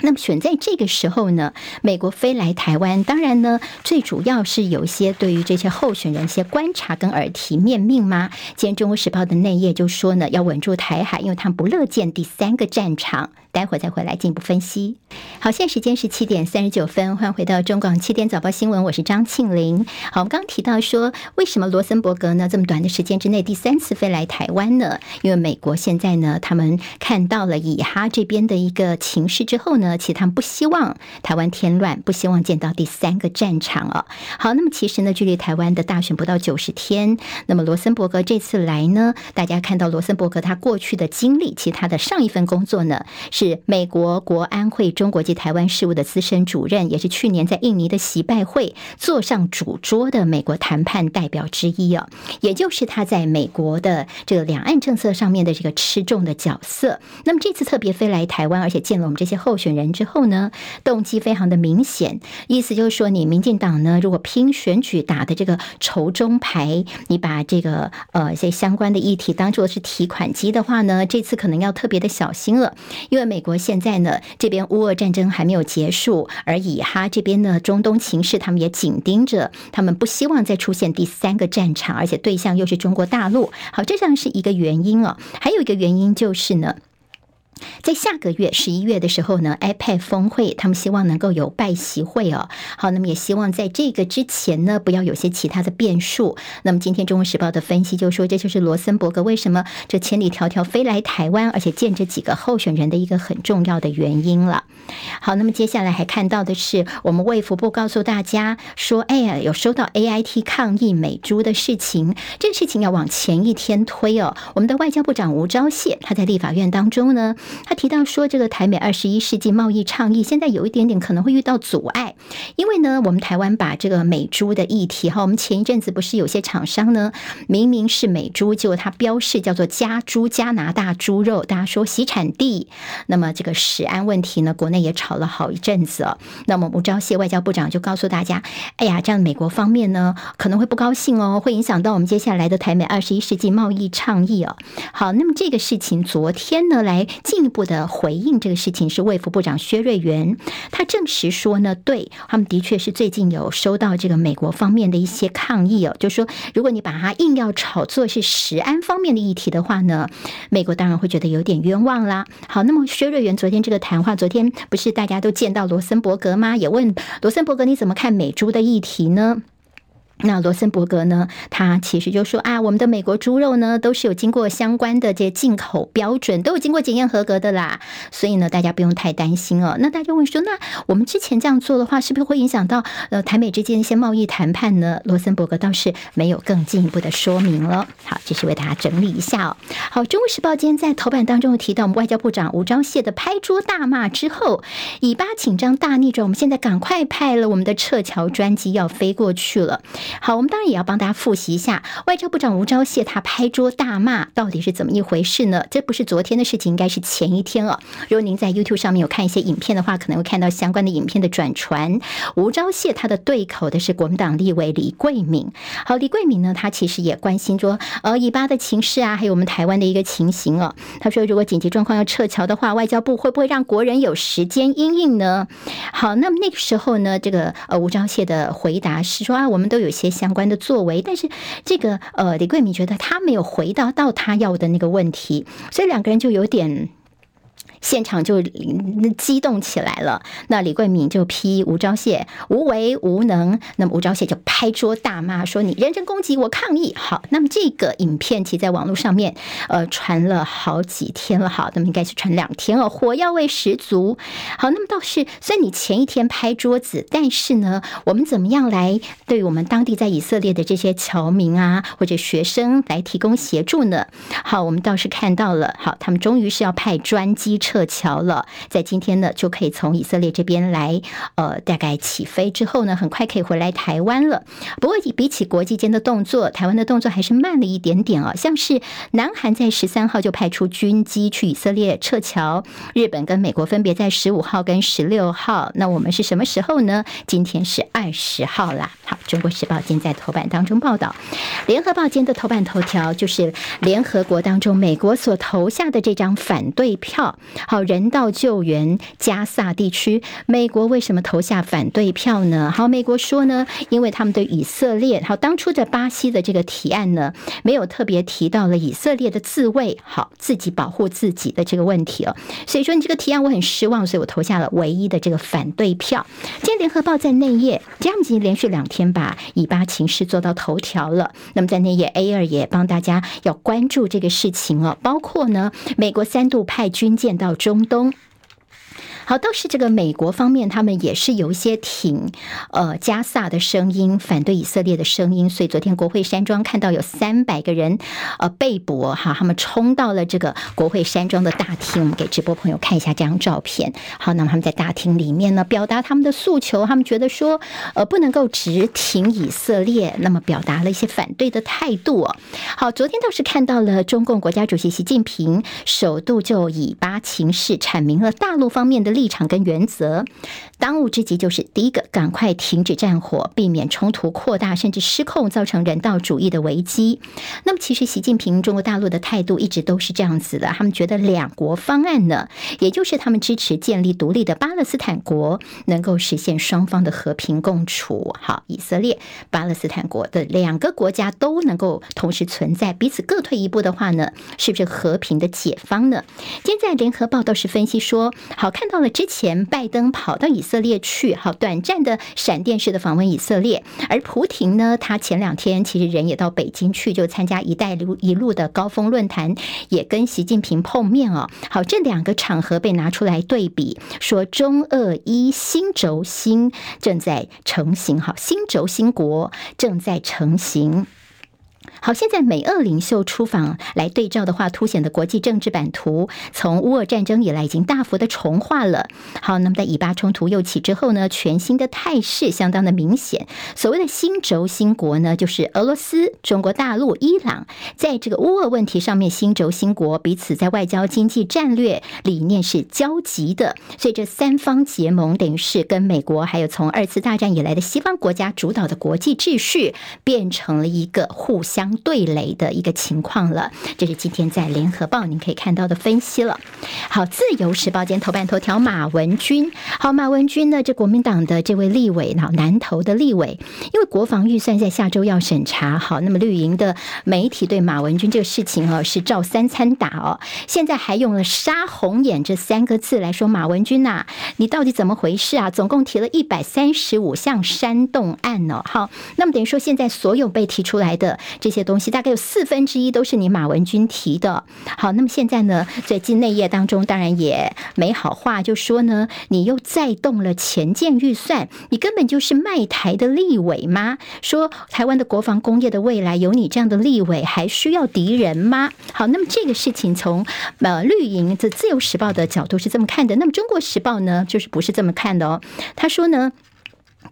那么选在这个时候呢，美国飞来台湾，当然呢，最主要是有一些对于这些候选人一些观察跟耳提面命吗？今天《中国时报》的内页就说呢，要稳住台海，因为他们不乐见第三个战场。待会儿再回来进一步分析。好，现在时间是七点三十九分，欢迎回到中广七点早报新闻，我是张庆玲。好，我们刚刚提到说，为什么罗森伯格呢这么短的时间之内第三次飞来台湾呢？因为美国现在呢，他们看到了以哈这边的一个情势之后呢，其实他们不希望台湾添乱，不希望见到第三个战场啊。好，那么其实呢，距离台湾的大选不到九十天，那么罗森伯格这次来呢，大家看到罗森伯格他过去的经历，其实他的上一份工作呢是。是美国国安会中国及台湾事务的资深主任，也是去年在印尼的习拜会坐上主桌的美国谈判代表之一哦，也就是他在美国的这个两岸政策上面的这个吃重的角色。那么这次特别飞来台湾，而且见了我们这些候选人之后呢，动机非常的明显，意思就是说，你民进党呢，如果拼选举打的这个筹中牌，你把这个呃一些相关的议题当做是提款机的话呢，这次可能要特别的小心了，因为美国现在呢这边乌俄战争还没有结束，而以哈这边呢中东情势，他们也紧盯着，他们不希望再出现第三个战场，而且对象又是中国大陆。好，这像是一个原因哦，还有一个原因就是呢。在下个月十一月的时候呢，iPad 峰会，他们希望能够有拜习会哦。好，那么也希望在这个之前呢，不要有些其他的变数。那么今天《中国时报》的分析就说，这就是罗森伯格为什么这千里迢迢飞来台湾，而且见这几个候选人的一个很重要的原因了。好，那么接下来还看到的是，我们卫福部告诉大家说，哎呀，有收到 AIT 抗议美猪的事情，这个事情要往前一天推哦。我们的外交部长吴钊燮他在立法院当中呢。他提到说，这个台美二十一世纪贸易倡议现在有一点点可能会遇到阻碍，因为呢，我们台湾把这个美猪的议题哈，我们前一阵子不是有些厂商呢，明明是美猪，结果它标示叫做加猪加拿大猪肉，大家说洗产地，那么这个食安问题呢，国内也吵了好一阵子哦。那么吴钊燮外交部长就告诉大家，哎呀，这样美国方面呢可能会不高兴哦，会影响到我们接下来的台美二十一世纪贸易倡议哦。好，那么这个事情昨天呢来进进一步的回应这个事情是卫福部长薛瑞元，他证实说呢，对他们的确是最近有收到这个美国方面的一些抗议哦，就说如果你把它硬要炒作是食安方面的议题的话呢，美国当然会觉得有点冤枉啦。好，那么薛瑞元昨天这个谈话，昨天不是大家都见到罗森伯格吗？也问罗森伯格你怎么看美猪的议题呢？那罗森伯格呢？他其实就说啊，我们的美国猪肉呢，都是有经过相关的这些进口标准，都有经过检验合格的啦。所以呢，大家不用太担心哦。那大家问说，那我们之前这样做的话，是不是会影响到呃台美之间一些贸易谈判呢？罗森伯格倒是没有更进一步的说明了。好，这是为大家整理一下哦。好，《中国时报》今天在头版当中提到，我们外交部长吴钊燮的拍桌大骂之后，以巴紧张大逆转，我们现在赶快派了我们的撤侨专机要飞过去了。好，我们当然也要帮大家复习一下，外交部长吴钊燮他拍桌大骂到底是怎么一回事呢？这不是昨天的事情，应该是前一天了。如果您在 YouTube 上面有看一些影片的话，可能会看到相关的影片的转传。吴钊燮他的对口的是国民党立委李贵敏。好，李贵敏呢，他其实也关心说，呃，以巴的情势啊，还有我们台湾的一个情形哦。他说，如果紧急状况要撤侨的话，外交部会不会让国人有时间因应呢？好，那么那个时候呢，这个呃吴钊燮的回答是说啊，我们都有些相关的作为，但是这个呃，李桂敏觉得他没有回答到他要的那个问题，所以两个人就有点。现场就激动起来了，那李桂敏就批吴钊燮无为无能，那么吴钊燮就拍桌大骂说：“你人身攻击，我抗议。”好，那么这个影片其实在网络上面呃传了好几天了，好，那么应该是传两天了，火药味十足。好，那么倒是虽然你前一天拍桌子，但是呢，我们怎么样来对我们当地在以色列的这些侨民啊或者学生来提供协助呢？好，我们倒是看到了，好，他们终于是要派专机。撤侨了，在今天呢，就可以从以色列这边来，呃，大概起飞之后呢，很快可以回来台湾了。不过，比起国际间的动作，台湾的动作还是慢了一点点啊。像是南韩在十三号就派出军机去以色列撤侨，日本跟美国分别在十五号跟十六号。那我们是什么时候呢？今天是二十号啦。好，《中国时报》今天在头版当中报道，《联合报》今天的头版头条就是联合国当中美国所投下的这张反对票。好，人道救援加萨地区，美国为什么投下反对票呢？好，美国说呢，因为他们对以色列，好，当初在巴西的这个提案呢，没有特别提到了以色列的自卫，好，自己保护自己的这个问题哦，所以说你这个提案我很失望，所以我投下了唯一的这个反对票。今天联合报在内页，这样子连续两天把以巴情势做到头条了。那么在内页 A 二也帮大家要关注这个事情哦，包括呢，美国三度派军舰到。到中东。好，倒是这个美国方面，他们也是有一些挺呃加萨的声音，反对以色列的声音。所以昨天国会山庄看到有三百个人呃被捕哈，他们冲到了这个国会山庄的大厅。我们给直播朋友看一下这张照片。好，那么他们在大厅里面呢，表达他们的诉求，他们觉得说呃不能够只挺以色列，那么表达了一些反对的态度。好，昨天倒是看到了中共国家主席习近平首度就以巴情势阐明了大陆方面的立场跟原则。当务之急就是第一个，赶快停止战火，避免冲突扩大甚至失控，造成人道主义的危机。那么，其实习近平中国大陆的态度一直都是这样子的，他们觉得两国方案呢，也就是他们支持建立独立的巴勒斯坦国，能够实现双方的和平共处。好，以色列、巴勒斯坦国的两个国家都能够同时存在，彼此各退一步的话呢，是不是和平的解方呢？今天在联合报倒是分析说，好，看到了之前拜登跑到以色列去，好，短暂的闪电式的访问以色列，而普廷呢，他前两天其实人也到北京去，就参加“一带一路”的高峰论坛，也跟习近平碰面哦。好，这两个场合被拿出来对比，说中俄伊新轴心正在成型，好，新轴心国正在成型。好，现在美俄领袖出访来对照的话，凸显的国际政治版图从乌俄战争以来已经大幅的重化了。好，那么在以巴冲突又起之后呢，全新的态势相当的明显。所谓的新轴心国呢，就是俄罗斯、中国大陆、伊朗，在这个乌俄问题上面，新轴心国彼此在外交、经济、战略理念是交集的，所以这三方结盟等于是跟美国还有从二次大战以来的西方国家主导的国际秩序变成了一个互相。对垒的一个情况了，这是今天在联合报您可以看到的分析了。好，自由时报今天头版头条，马文君。好，马文君呢，这国民党的这位立委，那南投的立委，因为国防预算在下周要审查。好，那么绿营的媒体对马文君这个事情哦，是照三餐打哦。现在还用了“杀红眼”这三个字来说马文君呐，你到底怎么回事啊？总共提了一百三十五项煽动案哦。好，那么等于说现在所有被提出来的。这些这些东西大概有四分之一都是你马文君提的。好，那么现在呢，在境内业当中，当然也没好话，就说呢，你又再动了潜舰预算，你根本就是卖台的立委吗？说台湾的国防工业的未来有你这样的立委，还需要敌人吗？好，那么这个事情从呃绿营的自由时报的角度是这么看的，那么中国时报呢，就是不是这么看的哦。他说呢。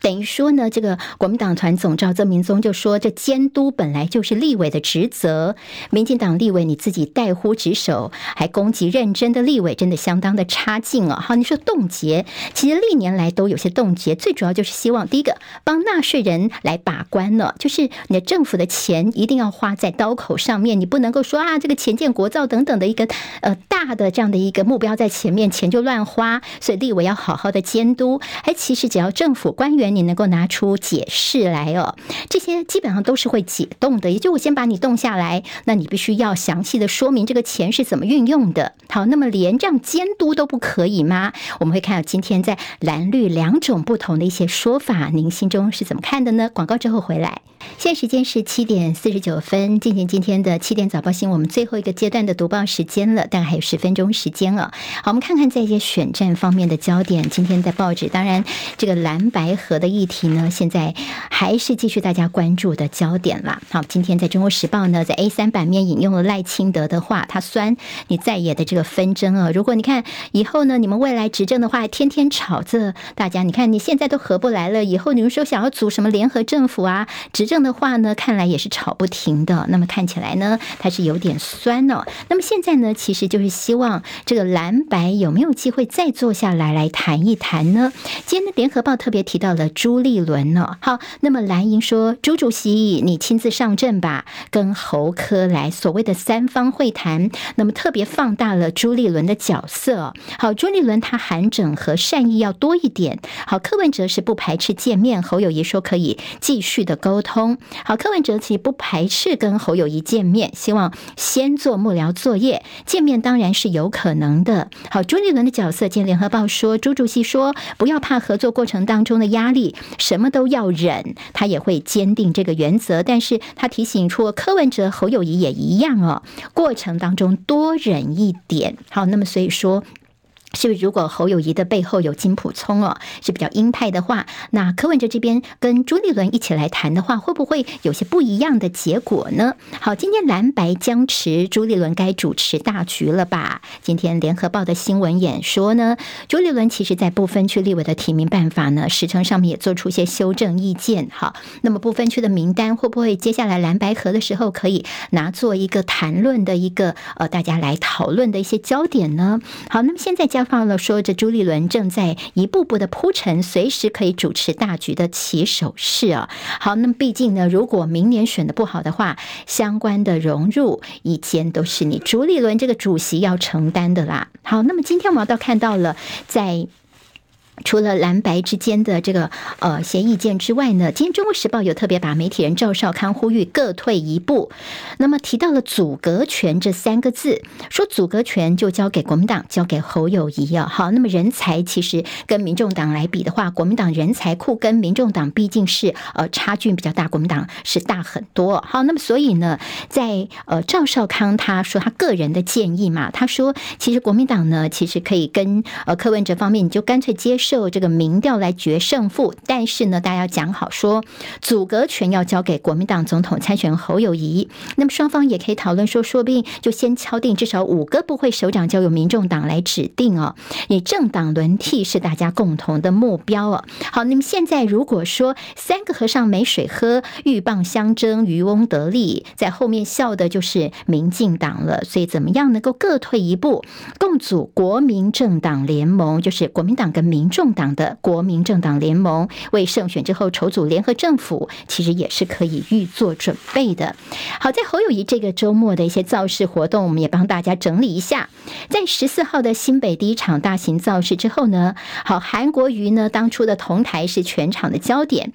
等于说呢，这个国民党团总召曾明宗就说，这监督本来就是立委的职责。民进党立委你自己怠忽职守，还攻击认真的立委，真的相当的差劲啊！好，你说冻结，其实历年来都有些冻结，最主要就是希望第一个帮纳税人来把关了，就是你的政府的钱一定要花在刀口上面，你不能够说啊，这个钱建国造等等的一个呃大的这样的一个目标在前面，钱就乱花，所以立委要好好的监督。哎，其实只要政府官员。你能够拿出解释来哦，这些基本上都是会解冻的。也就我先把你冻下来，那你必须要详细的说明这个钱是怎么运用的。好，那么连这样监督都不可以吗？我们会看到今天在蓝绿两种不同的一些说法，您心中是怎么看的呢？广告之后回来。现在时间是七点四十九分，进行今天的七点早报新闻，我们最后一个阶段的读报时间了，大概还有十分钟时间了。好，我们看看在一些选战方面的焦点。今天在报纸，当然这个蓝白和的议题呢，现在还是继续大家关注的焦点啦。好，今天在中国时报呢，在 A 三版面引用了赖清德的话，他酸你在野的这个纷争啊。如果你看以后呢，你们未来执政的话，天天吵着大家，你看你现在都合不来了，以后你们说想要组什么联合政府啊，执政。的话呢，看来也是吵不停的。那么看起来呢，它是有点酸哦。那么现在呢，其实就是希望这个蓝白有没有机会再坐下来来谈一谈呢？今天的联合报特别提到了朱立伦呢。好，那么蓝营说，朱主席你亲自上阵吧，跟侯科来所谓的三方会谈。那么特别放大了朱立伦的角色。好，朱立伦他含整和善意要多一点。好，柯文哲是不排斥见面，侯友谊说可以继续的沟通。好，柯文哲其实不排斥跟侯友谊见面，希望先做幕僚作业，见面当然是有可能的。好，朱立伦的角色，今天联合报说，朱主席说不要怕合作过程当中的压力，力什么都要忍，他也会坚定这个原则。但是他提醒说柯文哲、侯友谊也一样哦，过程当中多忍一点。好，那么所以说。是如果侯友谊的背后有金溥聪哦，是比较鹰派的话，那柯文哲这边跟朱立伦一起来谈的话，会不会有些不一样的结果呢？好，今天蓝白僵持，朱立伦该主持大局了吧？今天联合报的新闻演说呢，朱立伦其实在不分区立委的提名办法呢，时程上面也做出一些修正意见。好，那么不分区的名单会不会接下来蓝白合的时候可以拿做一个谈论的一个呃，大家来讨论的一些焦点呢？好，那么现在加放了说，这朱立伦正在一步步的铺陈，随时可以主持大局的起手式啊。好，那么毕竟呢，如果明年选的不好的话，相关的融入一间都是你朱立伦这个主席要承担的啦。好，那么今天我们要到看到了在。除了蓝白之间的这个呃协议件之外呢，今天《中国时报》有特别把媒体人赵少康呼吁各退一步，那么提到了组阁权这三个字，说组阁权就交给国民党，交给侯友谊啊。好，那么人才其实跟民众党来比的话，国民党人才库跟民众党毕竟是呃差距比较大，国民党是大很多。好，那么所以呢，在呃赵少康他说他个人的建议嘛，他说其实国民党呢，其实可以跟呃柯文哲方面，你就干脆接受。这个民调来决胜负，但是呢，大家要讲好说，组阁权要交给国民党总统参选侯友谊。那么双方也可以讨论说，说不定就先敲定至少五个部会首长交由民众党来指定哦。以政党轮替是大家共同的目标哦。好，那么现在如果说三个和尚没水喝，鹬蚌相争，渔翁得利，在后面笑的就是民进党了。所以怎么样能够各退一步，共组国民政党联盟，就是国民党跟民。众党的国民政党联盟为胜选之后筹组联合政府，其实也是可以预做准备的。好，在侯友谊这个周末的一些造势活动，我们也帮大家整理一下。在十四号的新北第一场大型造势之后呢，好，韩国瑜呢当初的同台是全场的焦点。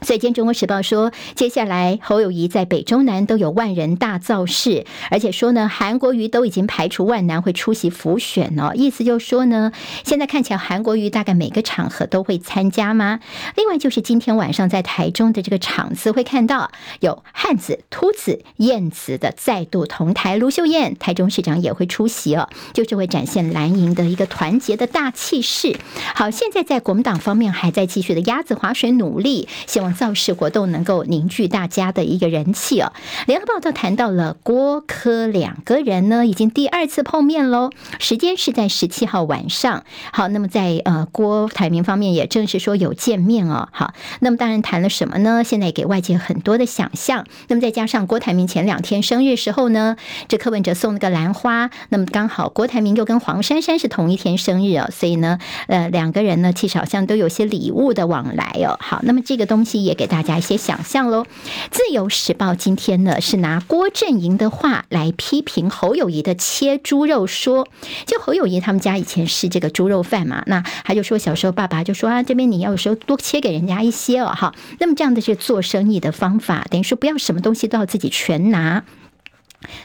所以，今天《中国时报》说，接下来侯友谊在北中南都有万人大造势，而且说呢，韩国瑜都已经排除万难会出席辅选哦。意思就是说呢，现在看起来韩国瑜大概每个场合都会参加吗？另外，就是今天晚上在台中的这个场次会看到有汉子、秃子、燕子的再度同台，卢秀燕台中市长也会出席哦，就是会展现蓝营的一个团结的大气势。好，现在在国民党方面还在继续的鸭子划水努力，希望。造势活动能够凝聚大家的一个人气哦。联合报道谈到了郭柯两个人呢，已经第二次碰面喽，时间是在十七号晚上。好，那么在呃郭台铭方面也正式说有见面哦。好，那么当然谈了什么呢？现在给外界很多的想象。那么再加上郭台铭前两天生日时候呢，这柯文哲送了个兰花，那么刚好郭台铭又跟黄珊珊是同一天生日哦，所以呢，呃两个人呢其实好像都有些礼物的往来哦。好，那么这个东西。也给大家一些想象喽。自由时报今天呢是拿郭阵营的话来批评侯友谊的切猪肉说，就侯友谊他们家以前是这个猪肉贩嘛，那他就说小时候爸爸就说啊，这边你要有时候多切给人家一些哦，哈，那么这样的是做生意的方法，等于说不要什么东西都要自己全拿。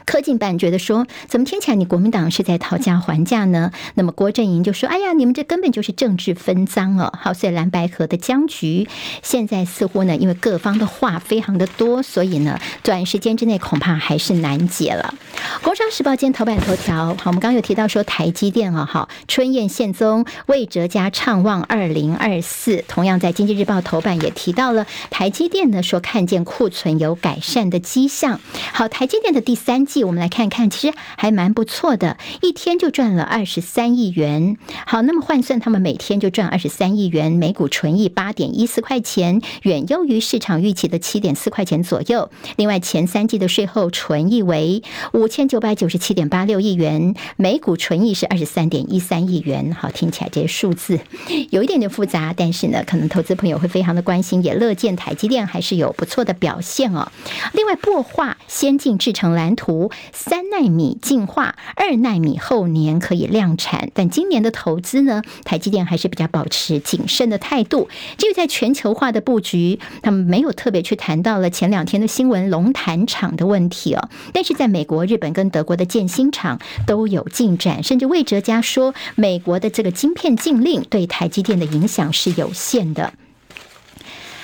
柯建办觉得说，怎么听起来你国民党是在讨价还价呢？那么郭阵营就说：“哎呀，你们这根本就是政治分赃哦！”好，所以蓝白河的僵局现在似乎呢，因为各方的话非常的多，所以呢，短时间之内恐怕还是难解了。工商时报今天头版头条，好，我们刚刚有提到说台积电啊，好，春燕献宗，魏哲家畅望二零二四。同样在经济日报头版也提到了台积电呢，说看见库存有改善的迹象。好，台积电的第三季，我们来看看，其实还蛮不错的，一天就赚了二十三亿元。好，那么换算他们每天就赚二十三亿元，每股纯益八点一四块钱，远优于市场预期的七点四块钱左右。另外，前三季的税后纯益为五千九百九十七点八六亿元，每股纯益是二十三点一三亿元。好，听起来这些数字有一点点复杂，但是呢，可能投资朋友会非常的关心，也乐见台积电还是有不错的表现哦。另外，擘画先进制成蓝图三纳米进化，二纳米后年可以量产，但今年的投资呢，台积电还是比较保持谨慎的态度。至于在全球化的布局，他们没有特别去谈到了前两天的新闻龙潭厂的问题哦。但是在美国、日本跟德国的建新厂都有进展，甚至魏哲家说，美国的这个晶片禁令对台积电的影响是有限的。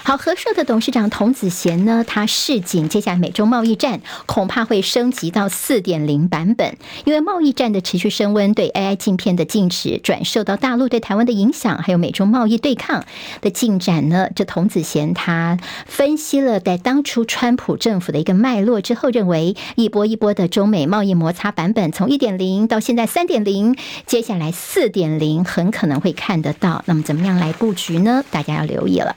好，和硕的董事长童子贤呢，他示警，接下来美中贸易战恐怕会升级到四点零版本，因为贸易战的持续升温，对 AI 镜片的禁止转受到大陆对台湾的影响，还有美中贸易对抗的进展呢。这童子贤他分析了在当初川普政府的一个脉络之后，认为一波一波的中美贸易摩擦版本，从一点零到现在三点零，接下来四点零很可能会看得到。那么怎么样来布局呢？大家要留意了。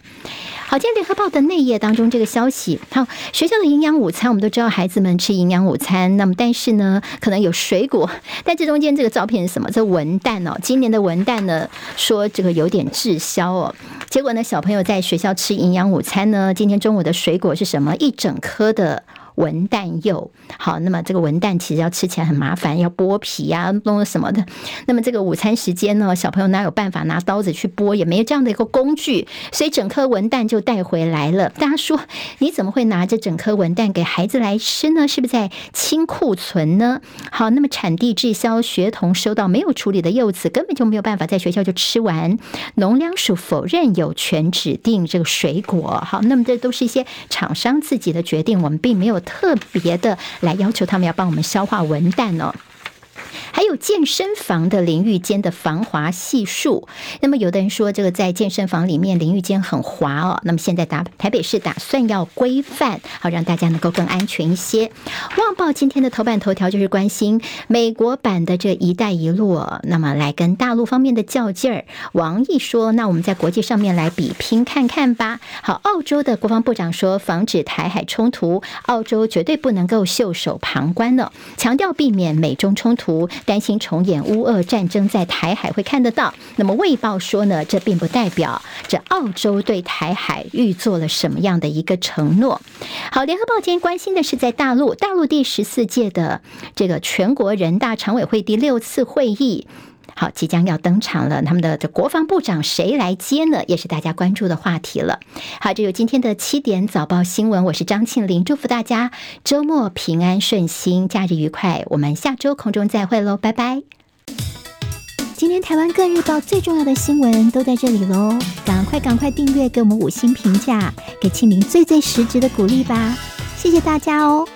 好，今天联合报的内页当中这个消息，好，学校的营养午餐，我们都知道孩子们吃营养午餐，那么但是呢，可能有水果，但这中间这个照片是什么？这文旦哦，今年的文旦呢，说这个有点滞销哦，结果呢，小朋友在学校吃营养午餐呢，今天中午的水果是什么？一整颗的。文旦柚，好，那么这个文旦其实要吃起来很麻烦，要剥皮、啊，弄什么的。那么这个午餐时间呢，小朋友哪有办法拿刀子去剥，也没有这样的一个工具，所以整颗文旦就带回来了。大家说，你怎么会拿着整颗文旦给孩子来吃呢？是不是在清库存呢？好，那么产地滞销，学童收到没有处理的柚子，根本就没有办法在学校就吃完。农粮署否认有权指定这个水果。好，那么这都是一些厂商自己的决定，我们并没有。特别的来要求他们要帮我们消化文旦哦。还有健身房的淋浴间的防滑系数，那么有的人说这个在健身房里面淋浴间很滑哦，那么现在打台北市打算要规范，好让大家能够更安全一些。旺报今天的头版头条就是关心美国版的这“一带一路”，那么来跟大陆方面的较劲儿。王毅说：“那我们在国际上面来比拼看看吧。”好，澳洲的国防部长说：“防止台海冲突，澳洲绝对不能够袖手旁观了，强调避免美中冲突。”担心重演乌俄战争，在台海会看得到。那么《卫报》说呢，这并不代表这澳洲对台海预做了什么样的一个承诺。好，《联合报》今天关心的是在大陆，大陆第十四届的这个全国人大常委会第六次会议。好，即将要登场了。他们的这国防部长谁来接呢？也是大家关注的话题了。好，这有今天的七点早报新闻，我是张庆玲，祝福大家周末平安顺心，假日愉快。我们下周空中再会喽，拜拜。今天台湾各日报最重要的新闻都在这里喽，赶快赶快订阅，给我们五星评价，给庆玲最最实质的鼓励吧。谢谢大家哦。